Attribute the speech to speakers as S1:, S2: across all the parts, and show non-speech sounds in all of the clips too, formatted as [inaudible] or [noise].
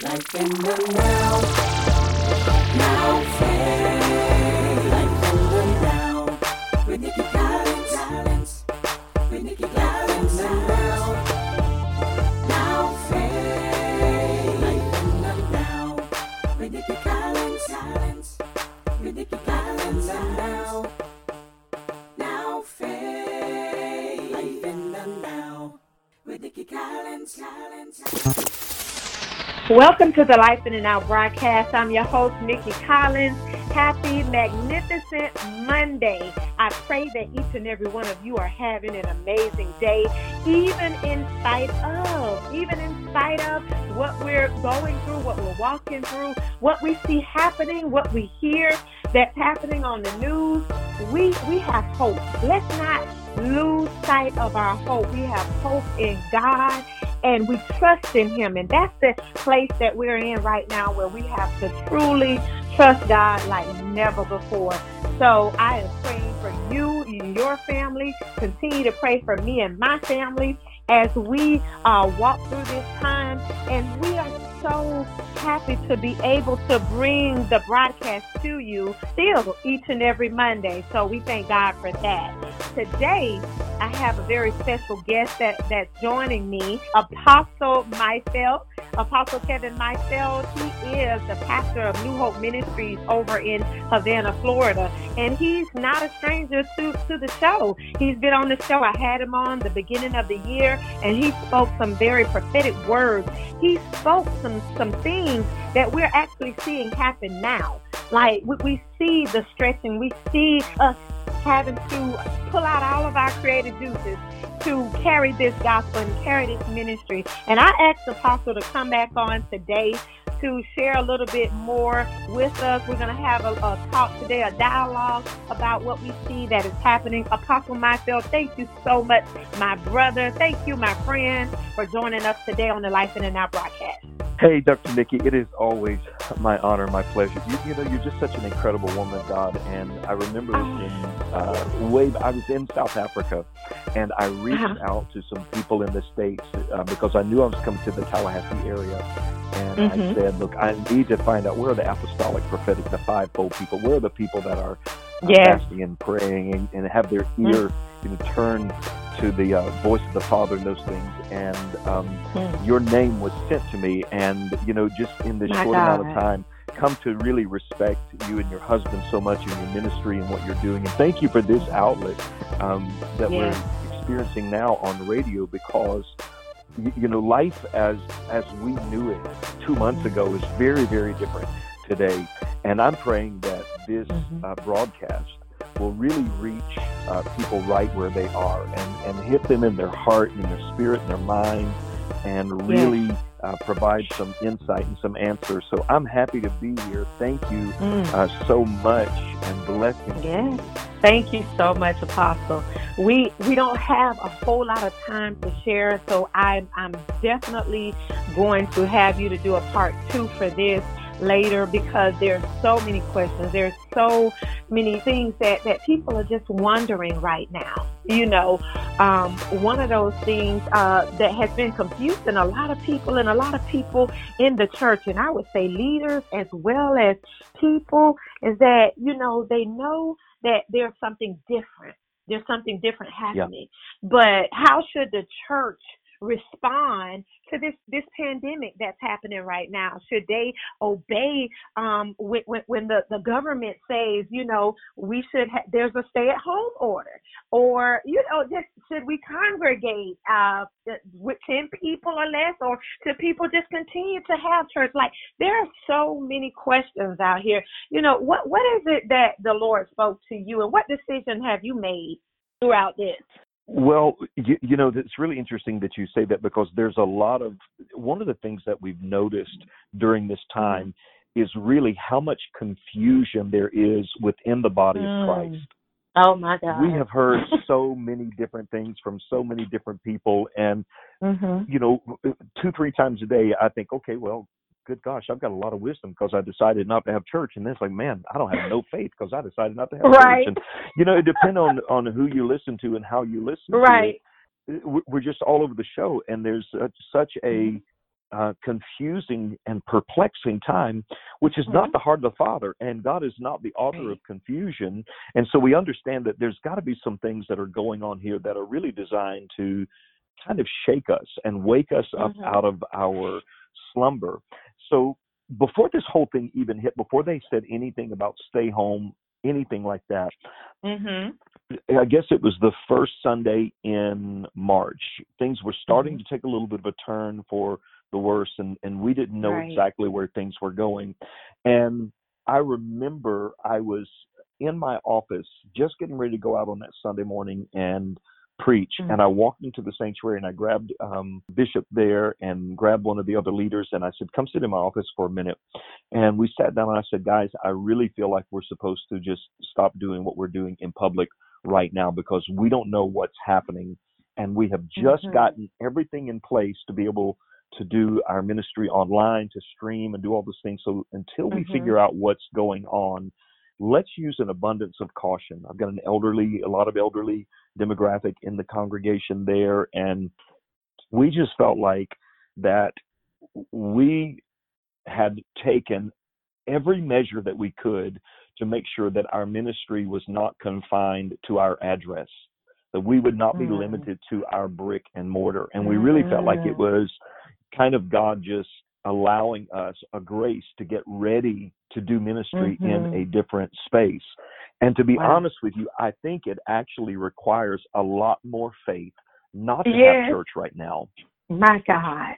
S1: Life in the now. Now phase. Life in the now. With Nikki Collins. With Nikki Collins now. Now phase. Life in the now. With Nikki Collins. With Nikki Collins now. Now phase. Life in the now. With Nikki Collins.
S2: Welcome to the Life in the Now broadcast. I'm your host, Nikki Collins. Happy, magnificent Monday. I pray that each and every one of you are having an amazing day, even in spite of, even in spite of what we're going through, what we're walking through, what we see happening, what we hear that's happening on the news. We we have hope. Let's not lose sight of our hope. We have hope in God and we trust in Him. And that's the place that we're in right now where we have to truly trust God like never before. So I am praying for you and your family. Continue to pray for me and my family as we uh, walk through this time. And we are so happy to be able to bring the broadcast to you still each and every Monday. So we thank God for that. Today, I have a very special guest that, that's joining me, Apostle Myfeld. Apostle Kevin Myfeld, he is the pastor of New Hope Ministries over in Havana, Florida. And he's not a stranger to, to the show. He's been on the show. I had him on the beginning of the year, and he spoke some very prophetic words. He spoke some, some things that we're actually seeing happen now. Like we, we see the stretching, we see us having to pull out all of our creative juices to carry this gospel and carry this ministry. And I asked the Apostle to come back on today to share a little bit more with us. We're going to have a, a, talk today, a dialogue about what we see that is happening. Apostle Myfeld, thank you so much, my brother. Thank you, my friend, for joining us today on the Life in the Now broadcast.
S3: Hey, Dr. Nikki, it is always my honor, my pleasure. You, you, know, you're just such an incredible woman, God. And I remember oh. in uh, way, I was in South Africa, and I reached uh-huh. out to some people in the states uh, because I knew I was coming to the Tallahassee area, and mm-hmm. I said, look, I need to find out where are the apostolic, prophetic, the fivefold people, where are the people that are uh, yes. fasting and praying and, and have their mm-hmm. ear mm-hmm. you know, turned to the uh, voice of the Father and those things. And um, mm. your name was sent to me, and you know, just in this My short God. amount of time, come to really respect you and your husband so much in your ministry and what you're doing. And thank you for this outlet um, that we're experiencing now on radio because you know life as as we knew it two months ago is very very different today and i'm praying that this mm-hmm. uh, broadcast will really reach uh, people right where they are and, and hit them in their heart, in their spirit, in their mind, and really uh, provide some insight and some answers. So I'm happy to be here. Thank you mm. uh, so much and blessings.
S2: Yes. Thank you so much, Apostle. We we don't have a whole lot of time to share, so I'm I'm definitely going to have you to do a part two for this later because there's so many questions. There's so many things that, that people are just wondering right now. You know, um, one of those things uh, that has been confusing a lot of people and a lot of people in the church, and I would say leaders as well as people, is that, you know, they know that there's something different. There's something different happening. Yeah. But how should the church respond to this this pandemic that's happening right now? Should they obey um, when, when, the the government says, you know, we should ha- there's a stay at home order, or you know, just should we congregate uh, with ten people or less, or should people just continue to have church? Like there are so many questions out here. You know, what what is it that the Lord spoke to you, and what decision have you made throughout this?
S3: Well, you, you, know, it's really interesting that you say that because there's a lot of one of the things that we've noticed during this time is really how much confusion there is within the body mm. of Christ.
S2: Oh my God.
S3: We have heard [laughs] so many different things from so many different people and mm-hmm. you know, two, three times a day I think, okay, well, good gosh, I've got a lot of wisdom because I decided not to have church. And then it's like, man, I don't have no [laughs] faith because I decided not to have
S2: right.
S3: church. And you know, it depends on on who you listen to and how you listen.
S2: Right.
S3: To it. We're just all over the show, and there's such, such a uh, confusing and perplexing time, which is mm-hmm. not the heart of the Father, and God is not the author right. of confusion. And so we understand that there's got to be some things that are going on here that are really designed to kind of shake us and wake us up mm-hmm. out of our slumber. So before this whole thing even hit, before they said anything about stay home, anything like that,
S2: mm-hmm.
S3: I guess it was the first Sunday in March. Things were starting mm-hmm. to take a little bit of a turn for the worse, and and we didn't know right. exactly where things were going. And I remember I was in my office just getting ready to go out on that Sunday morning and preach. Mm-hmm. And I walked into the sanctuary and I grabbed um, Bishop there and grabbed one of the other leaders and I said, "Come sit in my office for a minute." And we sat down and I said, "Guys, I really feel like we're supposed to just stop doing what we're doing in public right now because we don't know what's happening and we have just mm-hmm. gotten everything in place to be able to do our ministry online to stream and do all those things so until we mm-hmm. figure out what's going on let's use an abundance of caution i've got an elderly a lot of elderly demographic in the congregation there and we just felt like that we had taken every measure that we could to make sure that our ministry was not confined to our address, that we would not be mm. limited to our brick and mortar. And we really mm. felt like it mm. was kind of God just allowing us a grace to get ready to do ministry mm-hmm. in a different space. And to be wow. honest with you, I think it actually requires a lot more faith not to yes. have church right now.
S2: My God.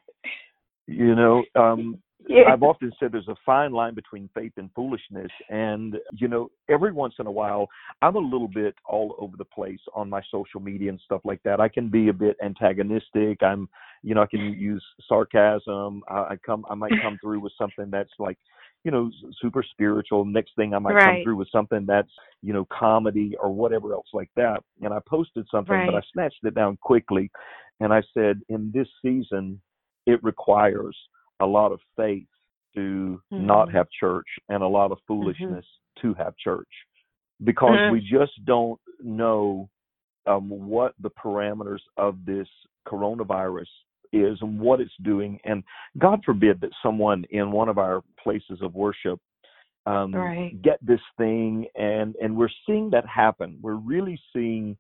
S3: You know, um, yeah. I've often said there's a fine line between faith and foolishness. And, you know, every once in a while, I'm a little bit all over the place on my social media and stuff like that. I can be a bit antagonistic. I'm, you know, I can use sarcasm. I, I come, I might come through with something that's like, you know, super spiritual. Next thing I might right. come through with something that's, you know, comedy or whatever else like that. And I posted something, right. but I snatched it down quickly. And I said, in this season, it requires a lot of faith to mm-hmm. not have church and a lot of mm-hmm. foolishness mm-hmm. to have church because mm-hmm. we just don't know um, what the parameters of this coronavirus is and what it's doing. And God forbid that someone in one of our places of worship um, right. get this thing, and and we're seeing that happen. We're really seeing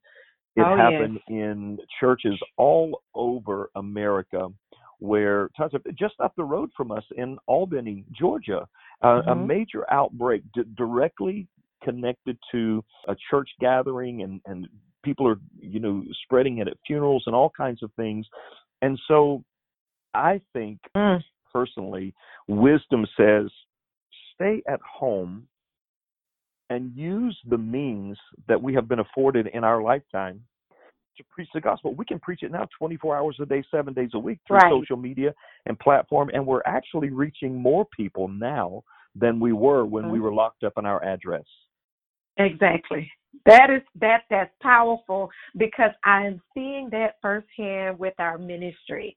S3: it oh, happen yes. in churches all over America where tons of just up the road from us in Albany, Georgia, uh, mm-hmm. a major outbreak d- directly connected to a church gathering and and people are you know spreading it at funerals and all kinds of things and so i think mm. personally wisdom says stay at home and use the means that we have been afforded in our lifetime to preach the gospel. We can preach it now 24 hours a day, seven days a week through right. social media and platform, and we're actually reaching more people now than we were when mm-hmm. we were locked up in our address.
S2: Exactly. That is that that's powerful because I'm seeing that firsthand with our ministry.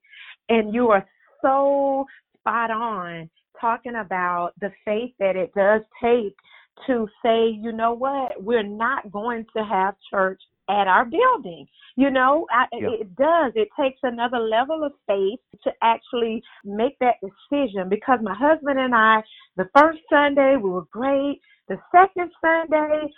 S2: And you are so spot on talking about the faith that it does take to say, you know what, we're not going to have church at our building. You know, I, yeah. it does. It takes another level of faith to actually make that decision because my husband and I, the first Sunday, we were great. The second Sunday,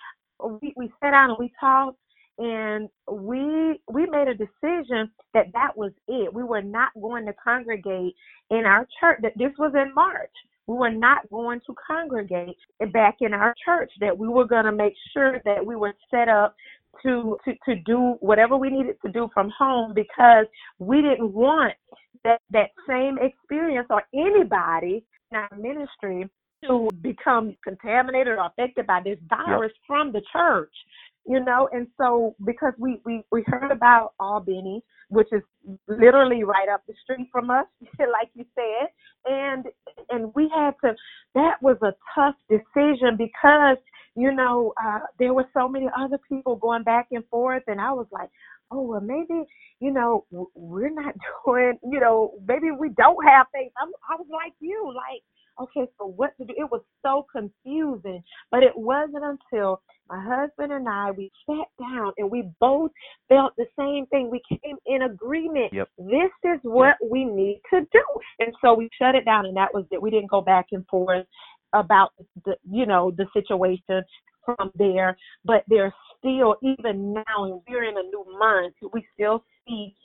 S2: we, we sat down and we talked and we we made a decision that that was it. We were not going to congregate in our church. That this was in March. We were not going to congregate back in our church. That we were going to make sure that we were set up to, to to do whatever we needed to do from home because we didn't want that that same experience or anybody in our ministry to become contaminated or affected by this virus yep. from the church you know and so because we we we heard about albany which is literally right up the street from us [laughs] like you said and and we had to that was a tough decision because you know uh there were so many other people going back and forth and i was like oh well maybe you know we're not [laughs] doing you know maybe we don't have faith I'm, i was like you like okay, so what to do? It was so confusing. But it wasn't until my husband and I, we sat down and we both felt the same thing. We came in agreement.
S3: Yep.
S2: This is what we need to do. And so we shut it down and that was it. We didn't go back and forth about the you know, the situation from there. But there's still even now and we're in a new month, we still see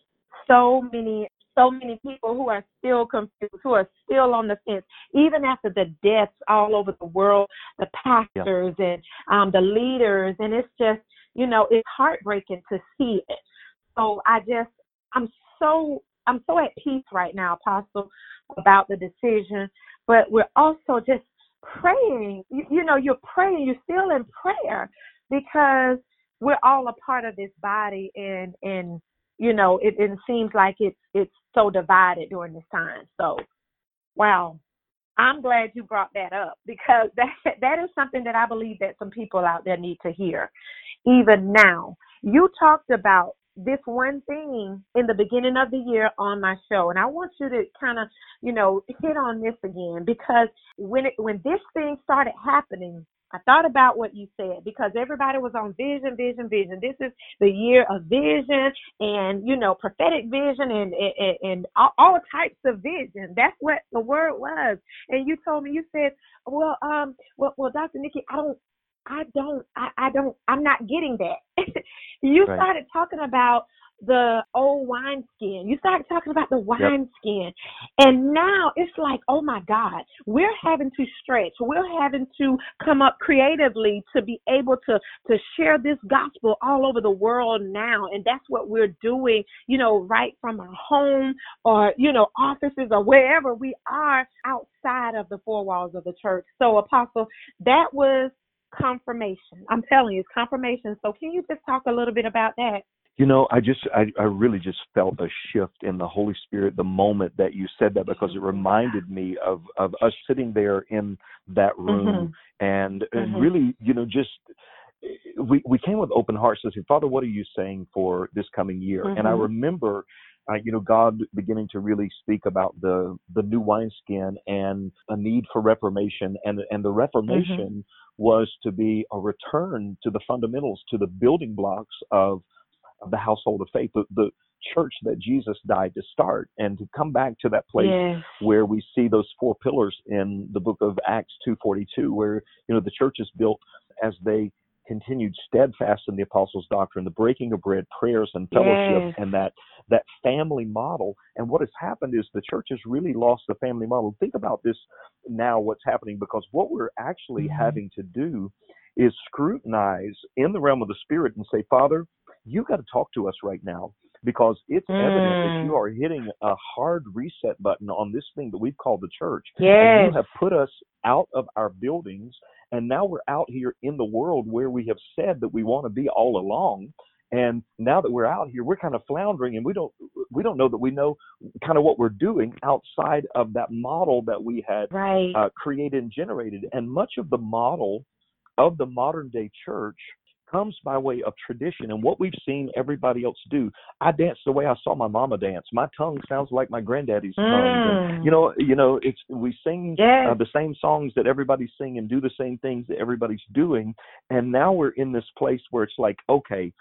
S2: so many so many people who are still confused, who are still on the fence, even after the deaths all over the world, the pastors yeah. and um, the leaders, and it's just, you know, it's heartbreaking to see it. So I just, I'm so, I'm so at peace right now, Apostle, about the decision. But we're also just praying. You, you know, you're praying. You're still in prayer because we're all a part of this body, and and you know, it, it seems like it's it's so divided during this time. So, wow, I'm glad you brought that up because [laughs] that that is something that I believe that some people out there need to hear, even now. You talked about this one thing in the beginning of the year on my show, and I want you to kind of, you know, hit on this again because when it when this thing started happening, I thought about what you said because everybody was on vision, vision, vision. This is the year of vision and, you know, prophetic vision and, and, and all, all types of vision. That's what the word was. And you told me, you said, well, um, well, well, Dr. Nikki, I don't, I don't, I, I don't, I'm not getting that. [laughs] you right. started talking about the old wine skin. You started talking about the wineskin. Yep. And now it's like, oh my God, we're having to stretch. We're having to come up creatively to be able to, to share this gospel all over the world now. And that's what we're doing, you know, right from our home or, you know, offices or wherever we are outside of the four walls of the church. So, Apostle, that was confirmation. I'm telling you, it's confirmation. So, can you just talk a little bit about that?
S3: You know, I just, I, I really just felt a shift in the Holy Spirit the moment that you said that because it reminded me of of us sitting there in that room mm-hmm. and and mm-hmm. really, you know, just we we came with open hearts and said, Father, what are you saying for this coming year? Mm-hmm. And I mm-hmm. remember uh, you know, God beginning to really speak about the the new wineskin and a need for reformation, and and the mm-hmm. reformation was to be a return to the fundamentals, to the building blocks of of the household of faith, the, the church that Jesus died to start, and to come back to that place yes. where we see those four pillars in the book of Acts 2:42, where you know the church is built as they continued steadfast in the apostles' doctrine, the breaking of bread, prayers, and fellowship, yes. and that that family model. And what has happened is the church has really lost the family model. Think about this now, what's happening, because what we're actually mm-hmm. having to do is scrutinize in the realm of the spirit and say, Father, you got to talk to us right now because it's mm. evident that you mm. are hitting a hard reset button on this thing that we've called the church.
S2: Yes.
S3: And you have put us out of our buildings and now we're out here in the world where we have said that we want to be all along. And now that we're out here, we're kind of floundering and we don't we don't know that we know kind of what we're doing outside of that model that we had
S2: right.
S3: uh, created and generated. And much of the model of the modern day church comes by way of tradition and what we've seen everybody else do. I dance the way I saw my mama dance. My tongue sounds like my granddaddy's mm. tongue. And, you know, you know, it's we sing
S2: yes.
S3: uh, the same songs that everybody's singing and do the same things that everybody's doing. And now we're in this place where it's like, okay,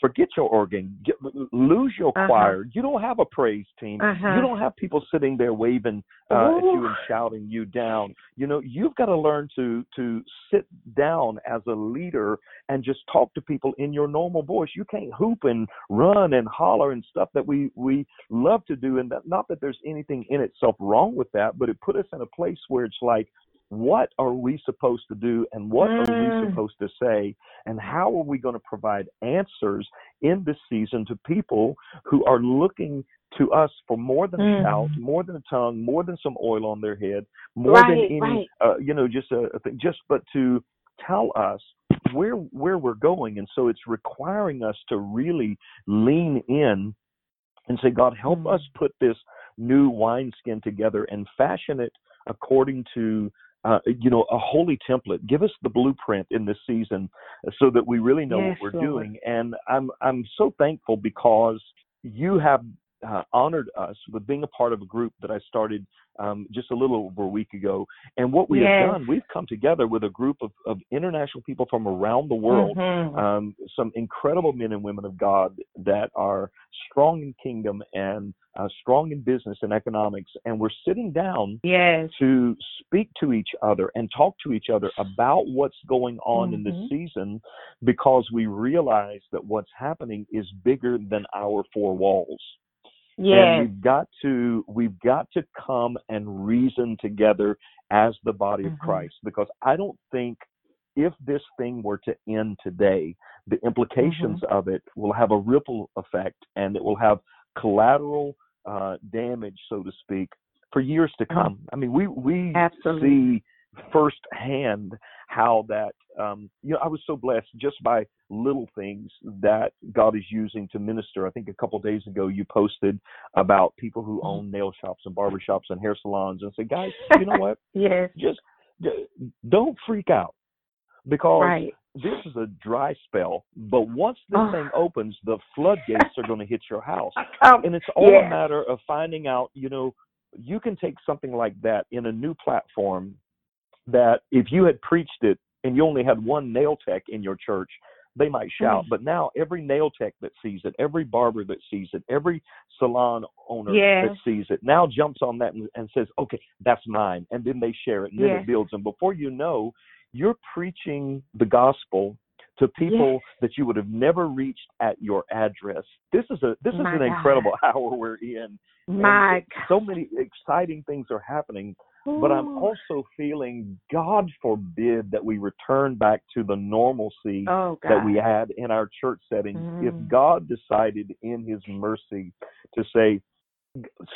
S3: forget your organ, get, lose your uh-huh. choir. You don't have a praise team.
S2: Uh-huh.
S3: You don't have people sitting there waving uh, at you and shouting you down. You know, you've got to learn to to sit down as a leader and just talk to people in your normal voice. You can't hoop and run and holler and stuff that we we love to do. And that, not that there's anything in itself wrong with that, but it put us in a place where it's like what are we supposed to do and what mm. are we supposed to say and how are we going to provide answers in this season to people who are looking to us for more than mm. a shout, more than a tongue, more than some oil on their head, more
S2: right,
S3: than any,
S2: right.
S3: uh, you know, just a, a thing, just but to tell us where where we're going, and so it's requiring us to really lean in and say, God, help mm. us put this new wineskin together and fashion it according to uh, you know, a holy template. Give us the blueprint in this season so that we really know
S2: yes,
S3: what we're
S2: Lord.
S3: doing. And I'm I'm so thankful because you have uh, honored us with being a part of a group that I started um, just a little over a week ago. And what we
S2: Yes.
S3: have done, we've come together with a group of, of international people from around the world,
S2: Mhm.
S3: um, some incredible men and women of God that are strong in kingdom and uh, strong in business and economics. And we're sitting down
S2: Yes.
S3: to speak to each other and talk to each other about what's going on in this
S2: Mhm.
S3: season because we realize that what's happening is bigger than our four walls and we've got to we've got to come and reason together as the body of
S2: Mhm.
S3: Christ because I don't think if this thing were to end today, the implications
S2: Mm-hmm.
S3: of it will have a ripple effect and it will have collateral uh, damage, so to speak, for years to come. I mean, we we
S2: Mm-hmm. Absolutely.
S3: see firsthand how that um, you know I was so blessed just by little things that God is using to minister. I think a couple of days ago you posted about people who
S2: Mm-hmm.
S3: own nail shops and barber shops and hair salons and say, guys, you know what? [laughs]
S2: Yes.
S3: Just don't freak out because
S2: Right.
S3: this is a dry spell. But once this
S2: Oh.
S3: thing opens, the floodgates are going to hit your house
S2: Um, [laughs]
S3: and it's all
S2: Yeah.
S3: a matter of finding out you know you can take something like that in a new platform that if you had preached it and you only had one nail tech in your church they might shout
S2: Mm.
S3: but now every nail tech that sees it every barber that sees it every salon owner
S2: Yes.
S3: that sees it now jumps on that and, and says okay that's mine and then they share it and then it builds and before you know you're preaching the gospel to people that you would have never reached at your address. This is a this is
S2: My
S3: an
S2: God.
S3: incredible [laughs] hour we're in.
S2: My
S3: so many exciting things are happening, but I'm also feeling God forbid that we return back to the normalcy
S2: oh,
S3: that we had in our church settings.
S2: Mm.
S3: If God decided in his mercy to say,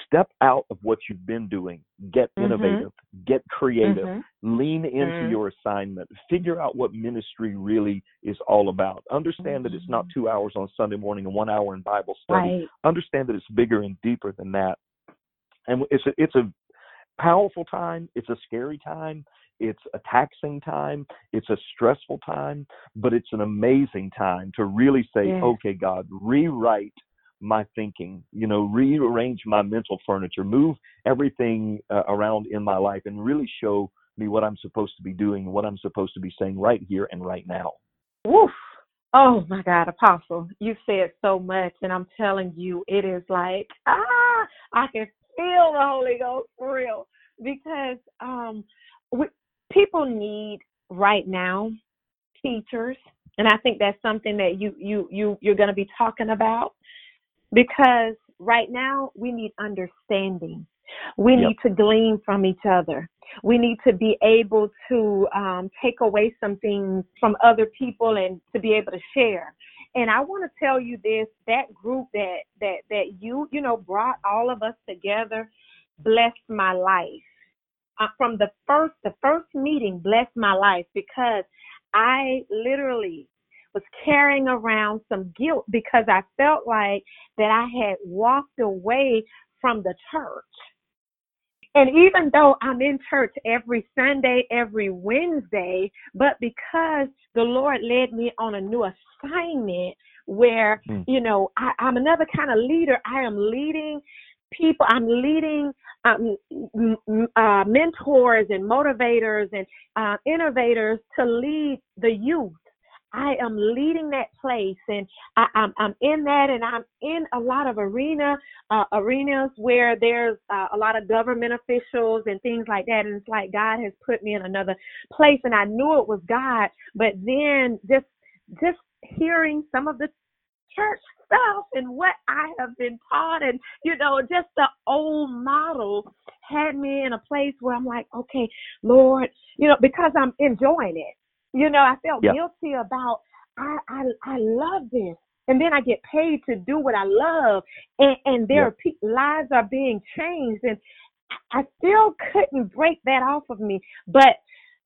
S3: step out of what you've been doing, get
S2: Mhm.
S3: innovative, get creative,
S2: Mhm.
S3: lean into
S2: Mhm.
S3: your assignment, figure out what ministry really is all about. Understand that it's not two hours on Sunday morning and one hour in Bible study.
S2: Mm-hmm. Right.
S3: Understand that it's bigger and deeper than that. And it's a, it's a powerful time. It's a scary time. It's a taxing time. It's a stressful time, but it's an amazing time to really say,
S2: Yes.
S3: okay, God, rewrite my thinking, you know, rearrange my mental furniture, move everything uh, around in my life, and really show me what I'm supposed to be doing, what I'm supposed to be saying right here and right now.
S2: Woof. Oh my God, Apostle, you said so much, and I'm telling you, it is like ah, I can feel the Holy Ghost for real because um, we, people need right now teachers, and I think that's something that you you you you're going to be talking about because right now we need understanding. We
S3: Yep.
S2: need to glean from each other. We need to be able to um, take away some things from other people and to be able to share. And I want to tell you this: that group that that that you you know brought all of us together blessed my life. Uh, from the first the first meeting blessed my life because I literally was carrying around some guilt because I felt like that I had walked away from the church. And even though I'm in church every Sunday, every Wednesday, but because the Lord led me on a new assignment where,
S3: Hmm.
S2: you know, I, I'm another kind of leader. I am leading people, I'm leading um, m- m- uh, mentors and motivators and uh, innovators to lead the youth. I am leading that place, and I, I'm I'm in that, and I'm in a lot of arena uh, arenas where there's uh, a lot of government officials and things like that, and it's like God has put me in another place, and I knew it was God, but then just just hearing some of the church stuff and what I have been taught, and you know, just the old model had me in a place where I'm like, okay, Lord, you know, because I'm enjoying it. You know, I felt
S3: Yeah.
S2: guilty about I I I love this. And then I get paid to do what I love, and and there
S3: Yeah.
S2: pe- lives are being changed, and I still couldn't break that off of me. But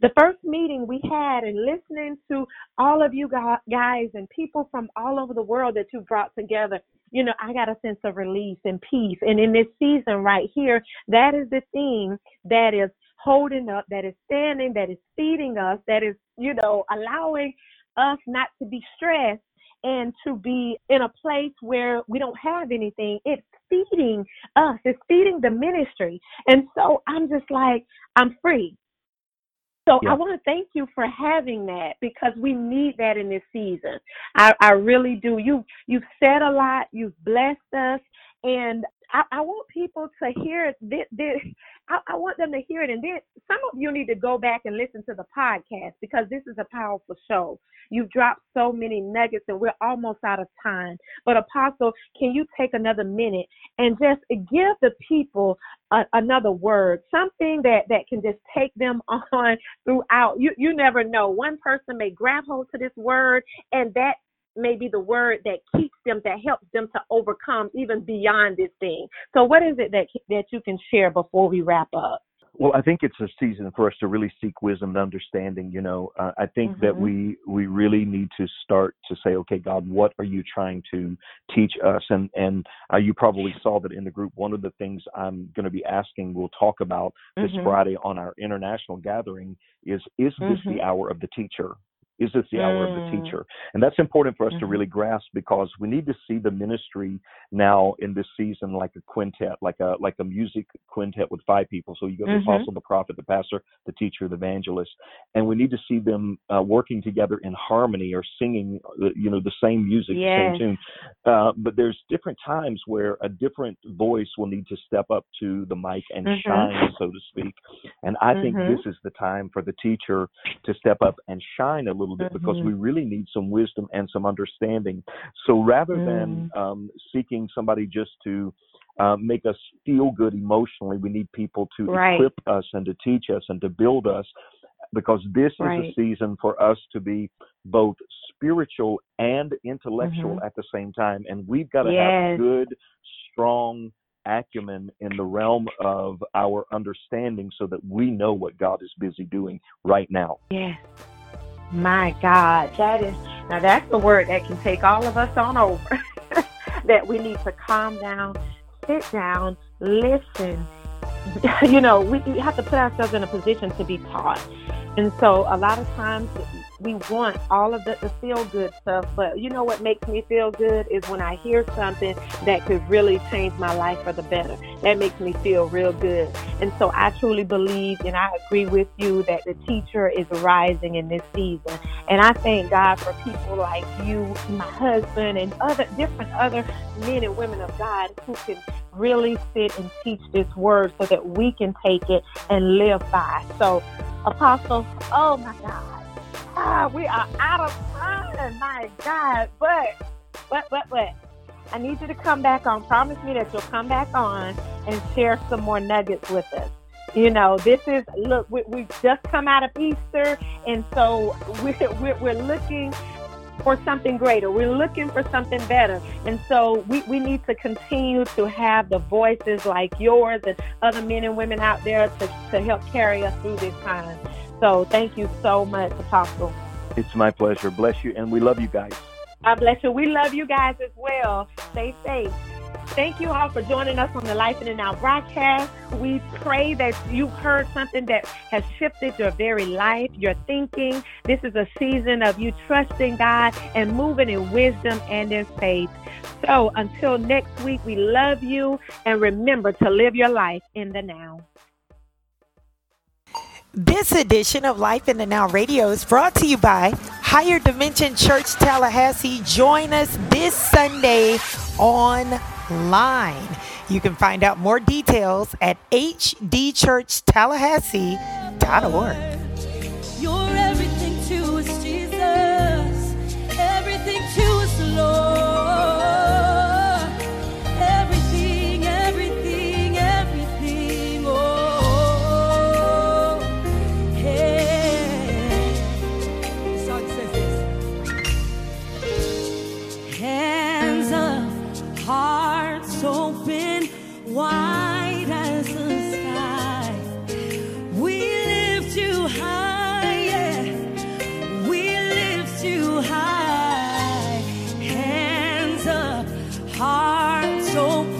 S2: the first meeting we had, and listening to all of you guys and people from all over the world that you brought together, you know, I got a sense of release and peace. And in this season right here, that is the thing that is holding up, that is standing, that is feeding us, that is, you know, allowing us not to be stressed and to be in a place where we don't have anything. It's feeding us, it's feeding the ministry. And so I'm just like, I'm free. So
S3: Yeah.
S2: I want to thank you for having that because we need that in this season. I, I really do. You you've said a lot. You've blessed us, and I, I want people to hear this. I, I want them to hear it, and then some of you need to go back and listen to the podcast because this is a powerful show. You've dropped so many nuggets, and we're almost out of time. But Apostle, can you take another minute and just give the people a, another word, something that that can just take them [laughs] on throughout. You you never know. One person may grab hold to this word, and that may be the word that keeps them, that helps them to overcome even beyond this thing. So, what is it that that you can share before we wrap up?
S3: Well, I think it's a season for us to really seek wisdom and understanding. You know, uh, I think that
S2: Mhm.
S3: we we really need to start to say, okay, God, what are you trying to teach us? And and uh, you probably saw that in the group. One of the things I'm going to be asking, we'll talk about this
S2: Mhm.
S3: Friday on our international gathering is is this
S2: Mhm.
S3: the hour of the teacher? Is this the hour of
S2: Mm.
S3: the teacher? And that's important for us to
S2: Mhm.
S3: really grasp because we need to see the ministry now in this season like a quintet, like a like a music quintet with five people. So you got the
S2: Mhm.
S3: apostle, the prophet, the pastor, the teacher, the evangelist, and we need to see them uh, working together in harmony or singing, uh, you know, the same music, the
S2: Yes.
S3: same tune. Uh, but there's different times where a different voice will need to step up to the mic and
S2: Mhm.
S3: shine, so to speak. And I think
S2: Mhm.
S3: this is the time for the teacher to step up and shine a little bit because
S2: Mhm.
S3: we really need some wisdom and some understanding. So rather than
S2: Mm.
S3: um, seeking somebody just to uh, make us feel good emotionally, we need people to
S2: Right.
S3: equip us and to teach us and to build us because this is a season for us to be both spiritual and intellectual
S2: Mhm.
S3: at the same time. And we've got to
S2: Yes.
S3: have good, strong acumen in the realm of our understanding so that we know what God is busy doing right now.
S2: Yes. My God, that is now that's the word that can take all of us on over. [laughs] that we need to calm down, sit down, listen. [laughs] You know, we, we have to put ourselves in a position to be taught. And so a lot of times we want all of the, the feel good stuff, but you know what makes me feel good is when I hear something that could really change my life for the better. That makes me feel real good. And so I truly believe and I agree with you that the teacher is rising in this season. And I thank God for people like you, my husband, and other different other men and women of God who can really sit and teach this word so that we can take it and live by. So, Apostle, oh my God. We are out of time, my God. But, but, but, but, I need you to come back on. Promise me that you'll come back on and share some more nuggets with us. You know, this is, look, we, we've just come out of Easter, and so we're, we're, we're looking for something greater. We're looking for something better. And so we, we need to continue to have the voices like yours and other men and women out there to, to help carry us through this time. So thank you so much, Apostle.
S3: It's my pleasure. Bless you, and we love you guys.
S2: God bless you. We love you guys as well. Stay safe. Thank you all for joining us on the Life in the Now broadcast. We pray that you've heard something that has shifted your very life, your thinking. This is a season of you trusting God and moving in wisdom and in faith. So until next week, we love you and remember to live your life in the now.
S4: This edition of Life in the Now Radio is brought to you by Higher Dimension Church Tallahassee. Join us this Sunday online. You can find out more details at hdchurchtallahassee.org.
S1: so